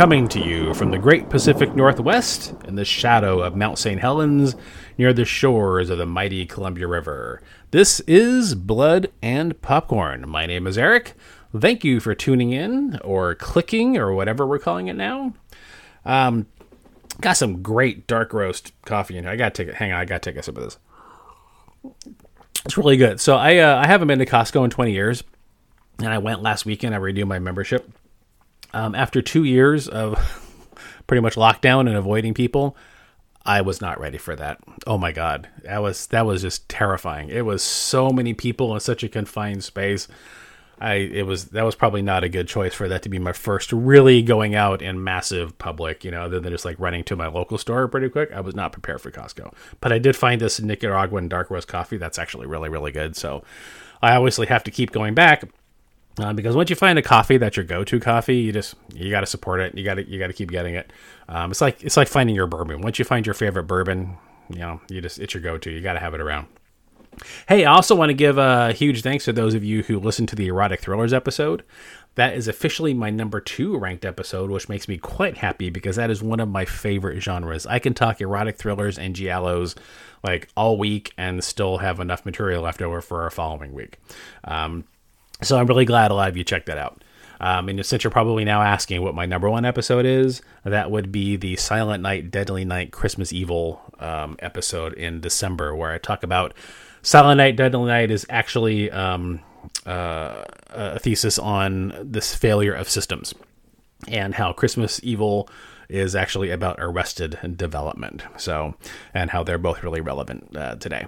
coming to you from the great Pacific Northwest in the shadow of Mount St. Helens near the shores of the mighty Columbia River. This is Blood and Popcorn. My name is Eric. Thank you for tuning in or clicking or whatever we're calling it now. Um, got some great dark roast coffee in here. I gotta take it. Hang on, I gotta take a sip of this. It's really good. So I uh, I haven't been to Costco in 20 years, and I went last weekend. I renewed my membership. Um, after two years of pretty much lockdown and avoiding people, I was not ready for that. Oh my god, that was that was just terrifying. It was so many people in such a confined space. I it was that was probably not a good choice for that to be my first really going out in massive public, you know, other than just like running to my local store pretty quick. I was not prepared for Costco, but I did find this Nicaraguan dark roast coffee that's actually really really good. So I obviously have to keep going back uh, because once you find a coffee that's your go-to coffee, you just you got to support it. You got to you got to keep getting it. Um, it's like it's like finding your bourbon. Once you find your favorite bourbon, you know you just it's your go-to. You got to have it around. Hey, I also want to give a huge thanks to those of you who listened to the erotic thrillers episode. That is officially my number two ranked episode, which makes me quite happy because that is one of my favorite genres. I can talk erotic thrillers and giallos like all week and still have enough material left over for our following week. Um, so I'm really glad a lot of you checked that out. Um, and since you're probably now asking what my number one episode is, that would be the Silent Night, Deadly Night, Christmas Evil um, episode in December, where I talk about Silent Night, Deadly Night is actually um, uh, a thesis on this failure of systems and how Christmas Evil is actually about arrested development. So, and how they're both really relevant uh, today.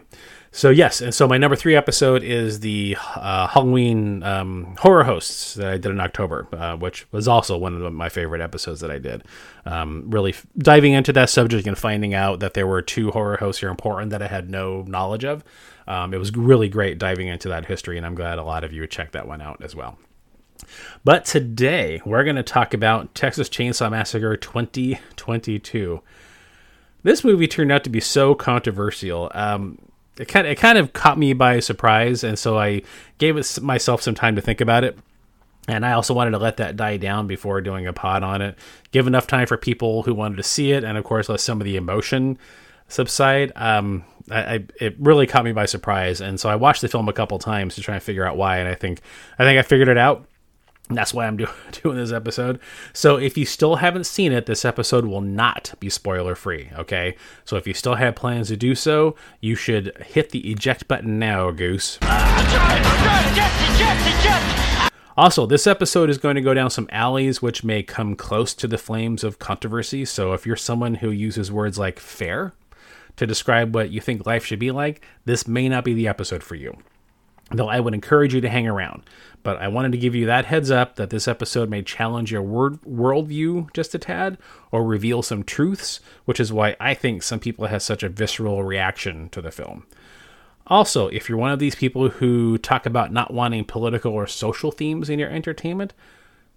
So yes, and so my number three episode is the uh, Halloween um, horror hosts that I did in October, uh, which was also one of my favorite episodes that I did. Um, really f- diving into that subject and finding out that there were two horror hosts here in Portland that I had no knowledge of. Um, it was really great diving into that history, and I'm glad a lot of you checked that one out as well. But today we're going to talk about Texas Chainsaw Massacre 2022. This movie turned out to be so controversial. Um, it kind of, it kind of caught me by surprise, and so I gave it myself some time to think about it. And I also wanted to let that die down before doing a pod on it. Give enough time for people who wanted to see it, and of course, let some of the emotion subside. Um, I, I, it really caught me by surprise, and so I watched the film a couple times to try and figure out why. And I think I think I figured it out. That's why I'm do- doing this episode. So if you still haven't seen it, this episode will not be spoiler free. Okay. So if you still have plans to do so, you should hit the eject button now, Goose. Also, this episode is going to go down some alleys which may come close to the flames of controversy. So if you're someone who uses words like fair to describe what you think life should be like, this may not be the episode for you. Though I would encourage you to hang around. But I wanted to give you that heads up that this episode may challenge your word, worldview just a tad or reveal some truths, which is why I think some people have such a visceral reaction to the film. Also, if you're one of these people who talk about not wanting political or social themes in your entertainment,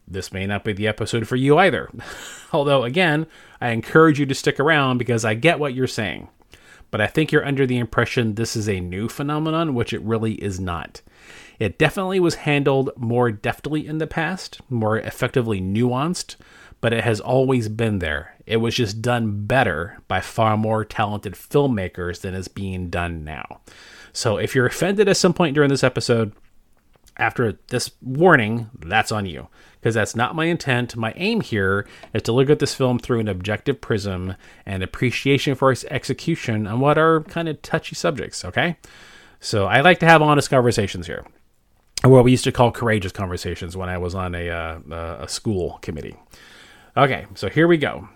this may not be the episode for you either. Although, again, I encourage you to stick around because I get what you're saying. But I think you're under the impression this is a new phenomenon, which it really is not. It definitely was handled more deftly in the past, more effectively nuanced, but it has always been there. It was just done better by far more talented filmmakers than is being done now. So if you're offended at some point during this episode, after this warning, that's on you. Because that's not my intent. My aim here is to look at this film through an objective prism and appreciation for its execution on what are kind of touchy subjects, okay? So I like to have honest conversations here what we used to call courageous conversations when I was on a, uh, a school committee. Okay, so here we go.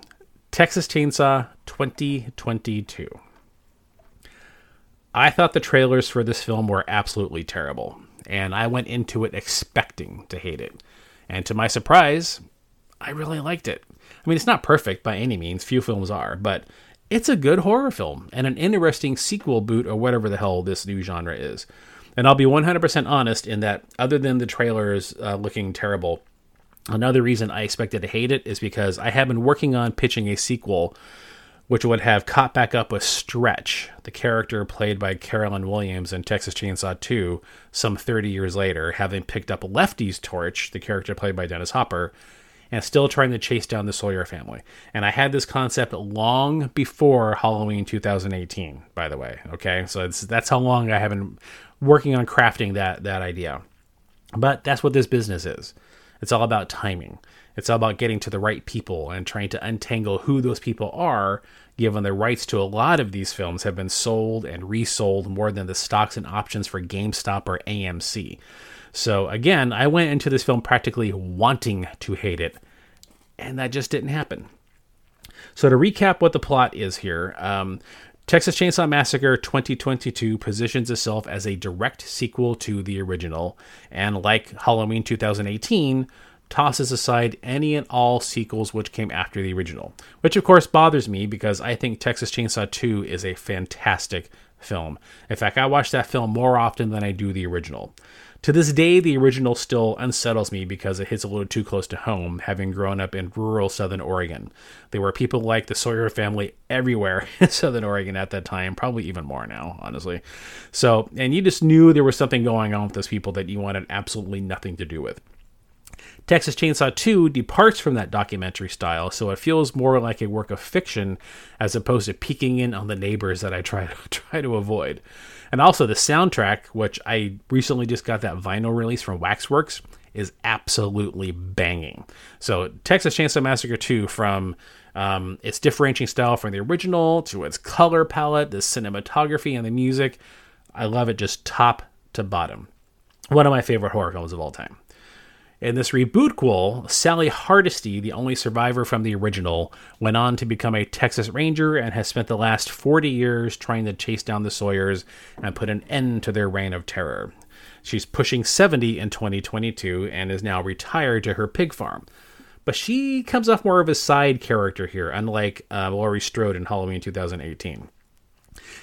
Texas Chainsaw 2022. I thought the trailers for this film were absolutely terrible, and I went into it expecting to hate it. And to my surprise, I really liked it. I mean, it's not perfect by any means, few films are, but it's a good horror film and an interesting sequel boot or whatever the hell this new genre is. And I'll be 100% honest in that, other than the trailers uh, looking terrible, another reason I expected to hate it is because I have been working on pitching a sequel which would have caught back up with Stretch, the character played by Caroline Williams in Texas Chainsaw 2, some 30 years later, having picked up Lefty's torch, the character played by Dennis Hopper, and still trying to chase down the Sawyer family. And I had this concept long before Halloween 2018, by the way. Okay, so that's how long I have been working on crafting that that idea. But that's what this business is. It's all about timing. It's all about getting to the right people and trying to untangle who those people are, given the rights to a lot of these films have been sold and resold more than the stocks and options for GameStop or AMC. So again, I went into this film practically wanting to hate it, and that just didn't happen. So to recap what the plot is here, um, Texas Chainsaw Massacre 2022 positions itself as a direct sequel to the original, and like Halloween 2018, tosses aside any and all sequels which came after the original, which of course bothers me because I think Texas Chainsaw 2 is a fantastic film. In fact, I watch that film more often than I do the original. To this day, the original still unsettles me because it hits a little too close to home, having grown up in rural southern Oregon. There were people like the Sawyer family everywhere in southern Oregon at that time, probably even more now, honestly. So, and you just knew there was something going on with those people that you wanted absolutely nothing to do with. Texas Chainsaw 2 departs from that documentary style, so it feels more like a work of fiction as opposed to peeking in on the neighbors that I try to try to avoid. And also the soundtrack, which I recently just got that vinyl release from Waxworks, is absolutely banging. So Texas Chainsaw Massacre 2 from um, its differentiating style from the original to its color palette, the cinematography, and the music. I love it just top to bottom. One of my favorite horror films of all time. In this rebootquel, Sally Hardesty, the only survivor from the original, went on to become a Texas Ranger and has spent the last 40 years trying to chase down the Sawyers and put an end to their reign of terror. She's pushing 70 in 2022 and is now retired to her pig farm. But she comes off more of a side character here, unlike uh, Laurie Strode in Halloween 2018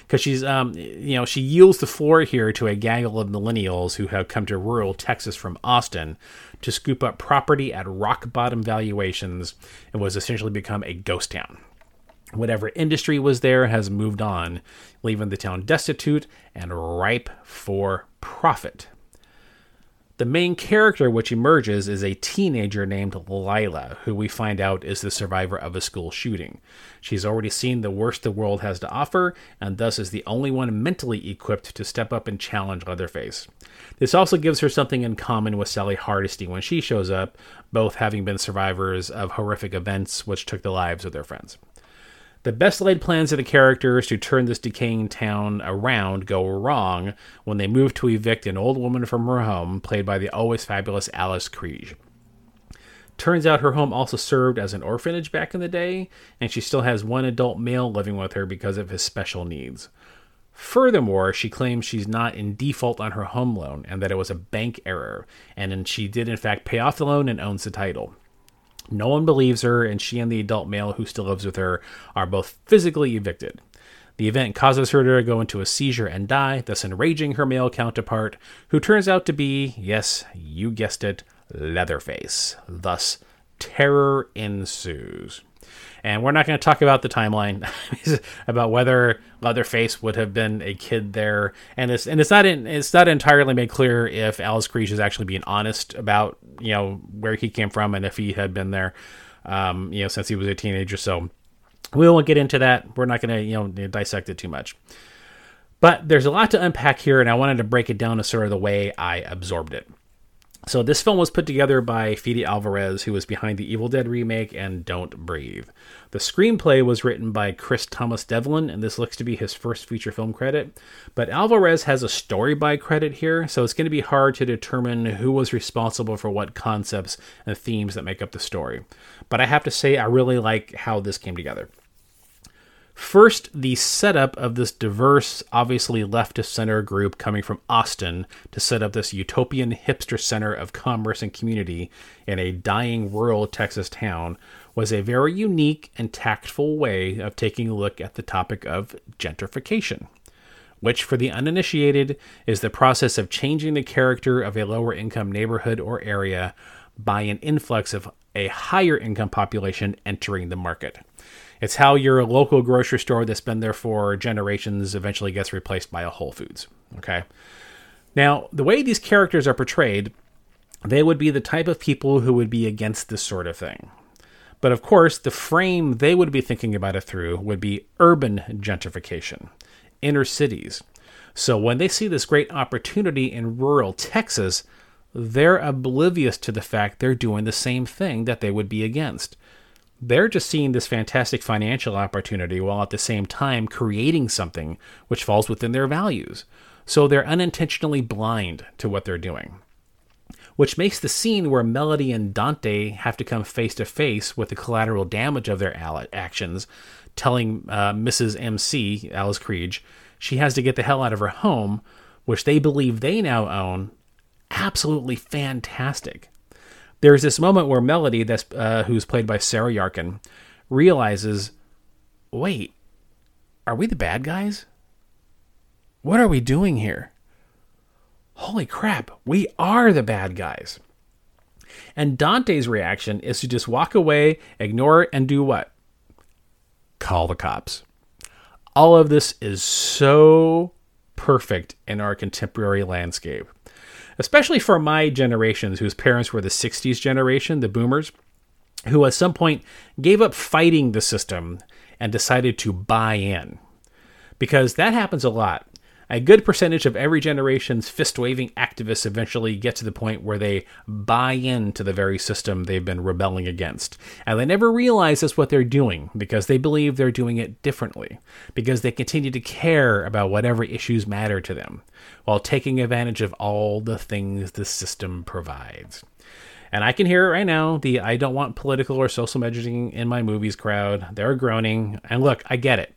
because she's um you know she yields the floor here to a gaggle of millennials who have come to rural Texas from Austin to scoop up property at rock bottom valuations and was essentially become a ghost town. Whatever industry was there has moved on, leaving the town destitute and ripe for profit. The main character which emerges is a teenager named Lila, who we find out is the survivor of a school shooting. She's already seen the worst the world has to offer, and thus is the only one mentally equipped to step up and challenge Leatherface. This also gives her something in common with Sally Hardesty when she shows up, both having been survivors of horrific events which took the lives of their friends. The best laid plans of the characters to turn this decaying town around go wrong when they move to evict an old woman from her home, played by the always fabulous Alice Krige. Turns out her home also served as an orphanage back in the day, and she still has one adult male living with her because of his special needs. Furthermore, she claims she's not in default on her home loan and that it was a bank error, and she did in fact pay off the loan and owns the title. No one believes her, and she and the adult male who still lives with her are both physically evicted. The event causes her to go into a seizure and die, thus enraging her male counterpart, who turns out to be, yes, you guessed it, Leatherface. Thus, terror ensues. And we're not going to talk about the timeline about whether Leatherface would have been a kid there, and it's and it's not in, it's not entirely made clear if Alice Krige is actually being honest about you know where he came from and if he had been there, um, you know, since he was a teenager. So we won't get into that. We're not going to you know dissect it too much. But there's a lot to unpack here, and I wanted to break it down to sort of the way I absorbed it. So this film was put together by Fede Alvarez, who was behind the Evil Dead remake and Don't Breathe. The screenplay was written by Chris Thomas Devlin, and this looks to be his first feature film credit. But Alvarez has a story by credit here, so it's going to be hard to determine who was responsible for what concepts and themes that make up the story. But I have to say, I really like how this came together. First, the setup of this diverse, obviously left leftist center group coming from Austin to set up this utopian hipster center of commerce and community in a dying rural Texas town was a very unique and tactful way of taking a look at the topic of gentrification, which, for the uninitiated, is the process of changing the character of a lower income neighborhood or area by an influx of a higher income population entering the market. It's how your local grocery store that's been there for generations eventually gets replaced by a Whole Foods. Okay. Now, the way these characters are portrayed they would be the type of people who would be against this sort of thing. But of course, the frame they would be thinking about it through would be urban gentrification, inner cities. So when they see this great opportunity in rural Texas, they're oblivious to the fact they're doing the same thing that they would be against. They're just seeing this fantastic financial opportunity while at the same time creating something which falls within their values. So they're unintentionally blind to what they're doing which makes the scene where Melody and Dante have to come face to face with the collateral damage of their actions, telling uh, Mrs. MC, Alice Krige, she has to get the hell out of her home, which they believe they now own, absolutely fantastic. There's this moment where Melody, that's uh, who's played by Sarah Yarkin, realizes, wait, are we the bad guys? What are we doing here? holy crap, we are the bad guys. And Dante's reaction is to just walk away, ignore it, and do what? Call the cops. All of this is so perfect in our contemporary landscape, especially for my generations whose parents were the 60s generation, the boomers, who at some point gave up fighting the system and decided to buy in. Because that happens a lot a good percentage of every generation's fist waving activists eventually get to the point where they buy into the very system they've been rebelling against. And they never realize that's what they're doing because they believe they're doing it differently, because they continue to care about whatever issues matter to them, while taking advantage of all the things the system provides. And I can hear it right now the I don't want political or social messaging in my movies crowd. They're groaning. And look, I get it.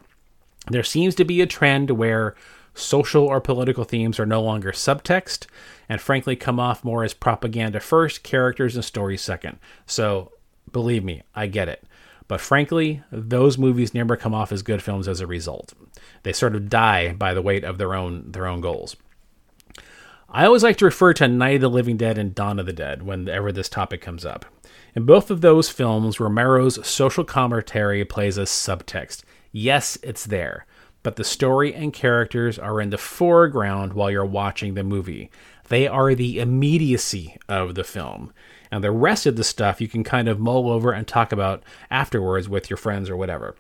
There seems to be a trend where social or political themes are no longer subtext and frankly come off more as propaganda first, characters and stories second. So believe me, I get it. But frankly, those movies never come off as good films as a result. They sort of die by the weight of their own their own goals. I always like to refer to Night of the Living Dead and Dawn of the Dead whenever this topic comes up. In both of those films, Romero's social commentary plays as subtext. Yes, it's there but the story and characters are in the foreground while you're watching the movie. They are the immediacy of the film. And the rest of the stuff you can kind of mull over and talk about afterwards with your friends or whatever.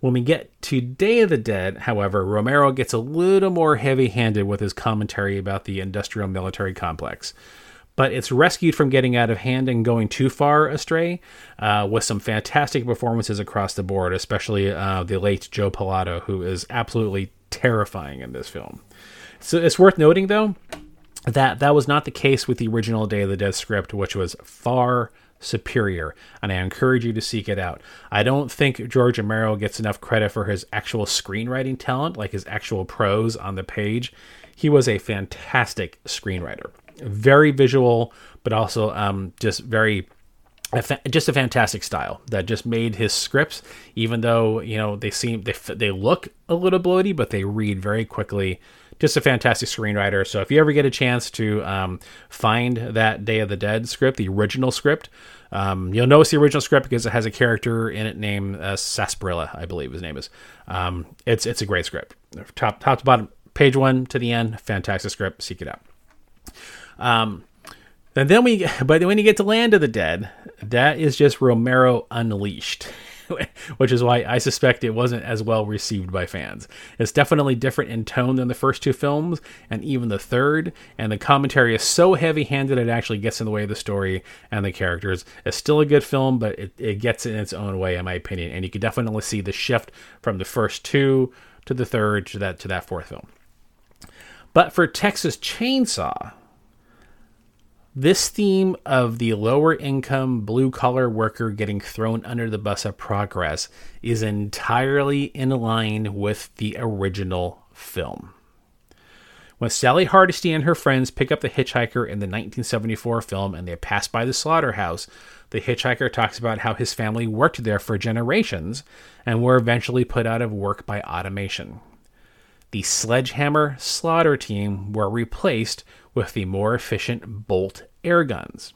When we get to Day of the Dead, however, Romero gets a little more heavy handed with his commentary about the industrial military complex but it's rescued from getting out of hand and going too far astray uh, with some fantastic performances across the board, especially uh, the late Joe Pilato, who is absolutely terrifying in this film. So it's worth noting, though, that that was not the case with the original Day of the Dead script, which was far superior, and I encourage you to seek it out. I don't think George Romero gets enough credit for his actual screenwriting talent, like his actual prose on the page. He was a fantastic screenwriter very visual, but also um, just very just a fantastic style that just made his scripts even though you know they seem they they look a little bloaty but they read very quickly. Just a fantastic screenwriter. So if you ever get a chance to um, find that day of the dead script the original script um, you'll notice the original script because it has a character in it named uh, sarsaparilla i believe his name is. Um, it's it's a great script. Top top to bottom page one to the end fantastic script. Seek it out um, and then we, but when you get to Land of the Dead, that is just Romero unleashed, which is why I suspect it wasn't as well received by fans. It's definitely different in tone than the first two films, and even the third. And the commentary is so heavy-handed it actually gets in the way of the story and the characters. It's still a good film, but it, it gets in its own way, in my opinion. And you can definitely see the shift from the first two to the third to that to that fourth film. But for Texas Chainsaw, this theme of the lower income blue collar worker getting thrown under the bus of progress is entirely in line with the original film. When Sally Hardesty and her friends pick up the hitchhiker in the 1974 film and they pass by the slaughterhouse, the hitchhiker talks about how his family worked there for generations and were eventually put out of work by automation. The sledgehammer slaughter team were replaced with the more efficient bolt air guns.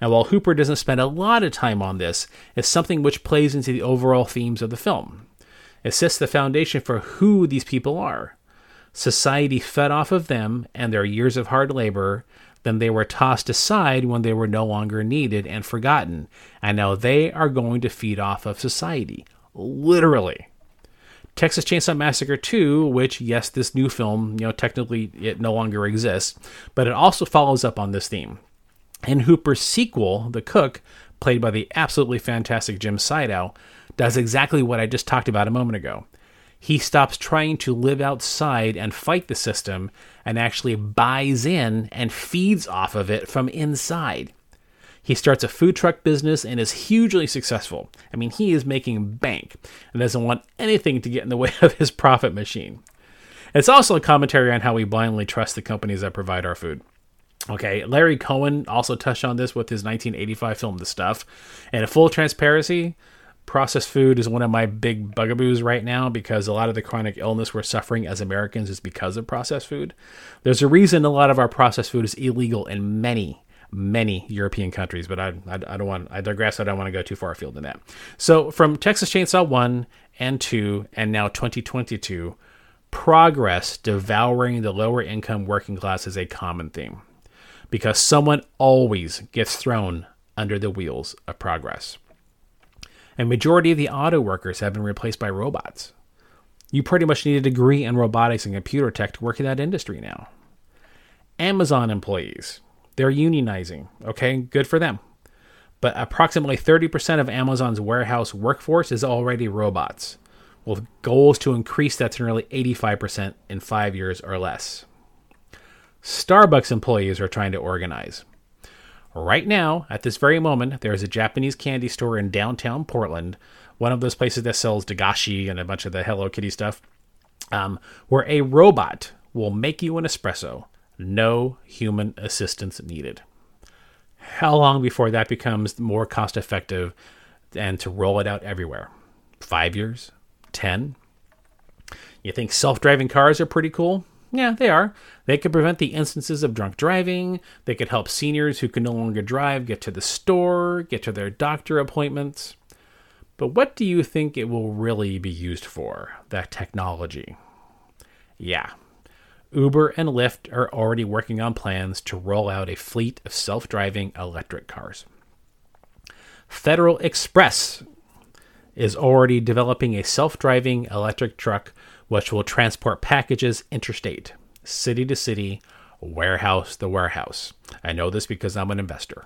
Now, while Hooper doesn't spend a lot of time on this, it's something which plays into the overall themes of the film. It sets the foundation for who these people are. Society fed off of them and their years of hard labor. then they were tossed aside when they were no longer needed and forgotten. And now they are going to feed off of society. Literally. Texas Chainsaw Massacre 2, which, yes, this new film, you know, technically it no longer exists, but it also follows up on this theme. In Hooper's sequel, The Cook, played by the absolutely fantastic Jim Siedow, does exactly what I just talked about a moment ago. He stops trying to live outside and fight the system and actually buys in and feeds off of it from inside. He starts a food truck business and is hugely successful. I mean, he is making bank and doesn't want anything to get in the way of his profit machine. It's also a commentary on how we blindly trust the companies that provide our food. Okay, Larry Cohen also touched on this with his 1985 film The Stuff. And full transparency, processed food is one of my big bugaboos right now because a lot of the chronic illness we're suffering as Americans is because of processed food. There's a reason a lot of our processed food is illegal in many, many European countries, but I, I, I, don't want I digress. I don't want to go too far afield in that. So from Texas Chainsaw One and Two, and now 2022, progress devouring the lower income working class is a common theme, because someone always gets thrown under the wheels of progress. A majority of the auto workers have been replaced by robots. You pretty much need a degree in robotics and computer tech to work in that industry now. Amazon employees they're unionizing. Okay, good for them. But approximately 30% of Amazon's warehouse workforce is already robots, with goals to increase that to nearly 85% in five years or less. Starbucks employees are trying to organize. Right now, at this very moment, there is a Japanese candy store in downtown Portland, one of those places that sells Dagashi and a bunch of the Hello Kitty stuff, um, where a robot will make you an espresso no human assistance needed. How long before that becomes more cost effective and to roll it out everywhere? Five years? Ten? You think self driving cars are pretty cool? Yeah, they are. They could prevent the instances of drunk driving. They could help seniors who can no longer drive get to the store, get to their doctor appointments. But what do you think it will really be used for, that technology? Yeah, Uber and Lyft are already working on plans to roll out a fleet of self driving electric cars. Federal Express is already developing a self driving electric truck which will transport packages interstate, city to city, warehouse to warehouse. I know this because I'm an investor.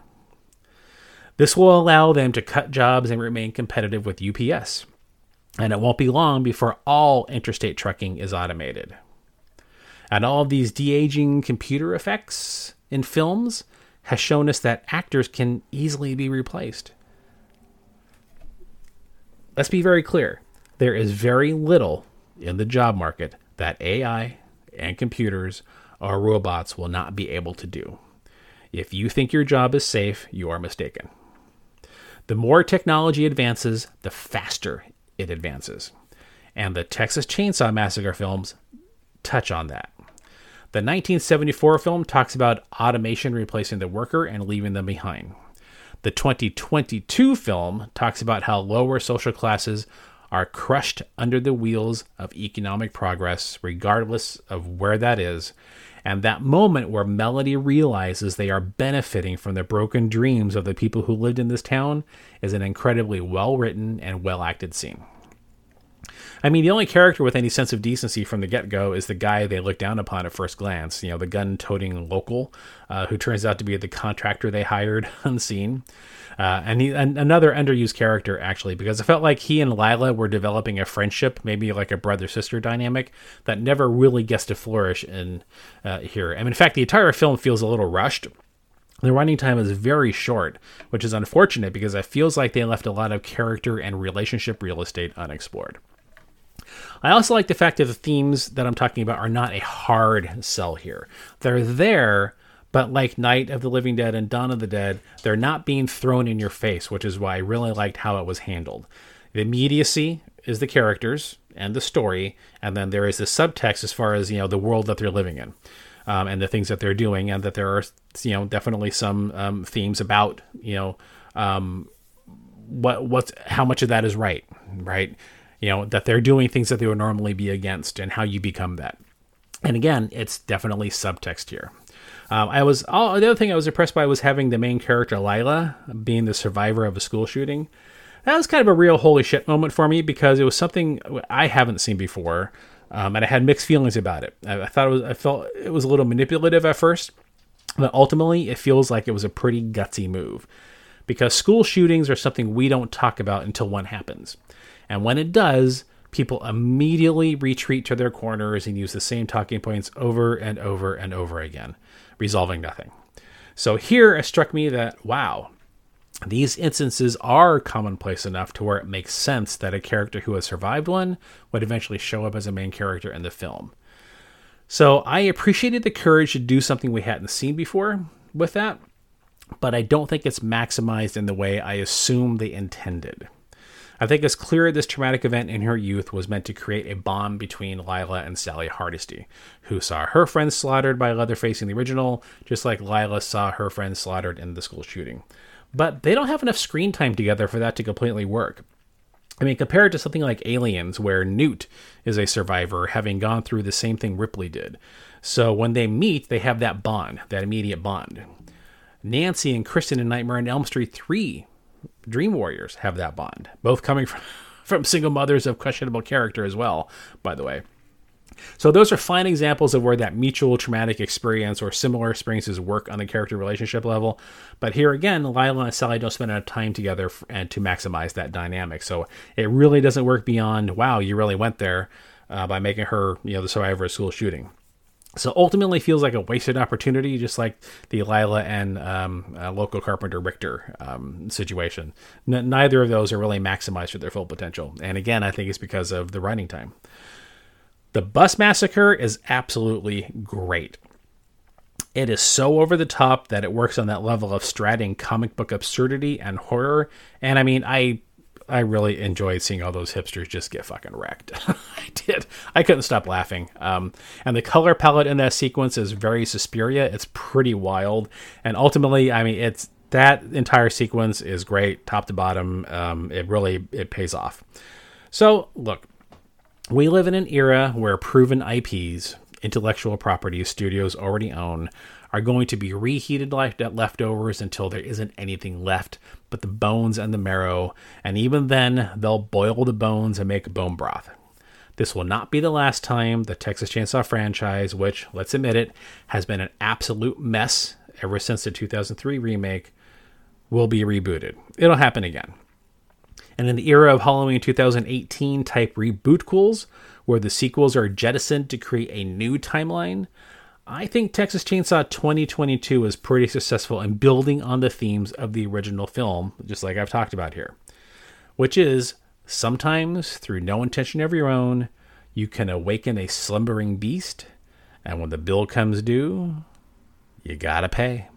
This will allow them to cut jobs and remain competitive with UPS. And it won't be long before all interstate trucking is automated. And all of these de aging computer effects in films has shown us that actors can easily be replaced. Let's be very clear there is very little in the job market that AI and computers or robots will not be able to do. If you think your job is safe, you are mistaken. The more technology advances, the faster it advances. And the Texas Chainsaw Massacre films touch on that. The 1974 film talks about automation replacing the worker and leaving them behind. The 2022 film talks about how lower social classes are crushed under the wheels of economic progress, regardless of where that is, and that moment where Melody realizes they are benefiting from the broken dreams of the people who lived in this town is an incredibly well written and well acted scene. I mean, the only character with any sense of decency from the get go is the guy they look down upon at first glance. You know, the gun toting local, uh, who turns out to be the contractor they hired unseen. Uh, and, he, and another underused character, actually, because I felt like he and Lila were developing a friendship, maybe like a brother sister dynamic, that never really gets to flourish in uh, here. And in fact, the entire film feels a little rushed. The running time is very short, which is unfortunate because it feels like they left a lot of character and relationship real estate unexplored. I also like the fact that the themes that I'm talking about are not a hard sell here. They're there, but like Night of the Living Dead and Dawn of the Dead, they're not being thrown in your face, which is why I really liked how it was handled. The immediacy is the characters and the story, and then there is the subtext as far as you know the world that they're living in. Um, and the things that they're doing, and that there are, you know, definitely some um, themes about, you know, um, what what's how much of that is right, right? You know, that they're doing things that they would normally be against and how you become that. And again, it's definitely subtext here. Um, I was oh, the other thing I was impressed by was having the main character Lila being the survivor of a school shooting. That was kind of a real holy shit moment for me because it was something I haven't seen before, um, and I had mixed feelings about it. I, I thought it was I felt it was a little manipulative at first, but ultimately it feels like it was a pretty gutsy move because school shootings are something we don't talk about until one happens, and when it does people immediately retreat to their corners and use the same talking points over and over and over again, resolving nothing. So here it struck me that, wow, these instances are commonplace enough to where it makes sense that a character who has survived one would eventually show up as a main character in the film. So I appreciated the courage to do something we hadn't seen before with that, but I don't think it's maximized in the way I assume they intended. I think it's clear this traumatic event in her youth was meant to create a bond between Lila and Sally Hardesty, who saw her friends slaughtered by Leatherface in the original, just like Lila saw her friends slaughtered in the school shooting. But they don't have enough screen time together for that to completely work. I mean, compared to something like Aliens, where Newt is a survivor, having gone through the same thing Ripley did. So when they meet, they have that bond, that immediate bond. Nancy and Kristen in Nightmare on Elm Street 3 Dream Warriors have that bond, both coming from, from single mothers of questionable character as well, by the way. So those are fine examples of where that mutual traumatic experience or similar experiences work on the character relationship level. But here again, Lila and Sally don't spend enough time together and to maximize that dynamic. So it really doesn't work beyond wow, you really went there uh, by making her you know the survivor of a school shooting. So ultimately, feels like a wasted opportunity, just like the Lila and um, uh, local carpenter Richter um, situation. N- neither of those are really maximized for their full potential, and again, I think it's because of the writing time. The bus massacre is absolutely great. It is so over the top that it works on that level of stratting comic book absurdity and horror. And I mean, I I really enjoyed seeing all those hipsters just get fucking wrecked. I did. I couldn't stop laughing. Um, and the color palette in that sequence is very Suspiria. It's pretty wild. And ultimately, I mean, it's that entire sequence is great, top to bottom. Um, it really it pays off. So look, we live in an era where proven IPs, intellectual property studios already own, are going to be reheated like leftovers until there isn't anything left but the bones and the marrow, and even then, they'll boil the bones and make bone broth. This will not be the last time the Texas Chainsaw franchise, which, let's admit it, has been an absolute mess ever since the 2003 remake, will be rebooted. It'll happen again. And in the era of Halloween 2018 type rebootquels, where the sequels are jettisoned to create a new timeline, I think Texas Chainsaw 2022 is pretty successful in building on the themes of the original film, just like I've talked about here, which is sometimes through no intention of your own, you can awaken a slumbering beast, and when the bill comes due, you gotta pay.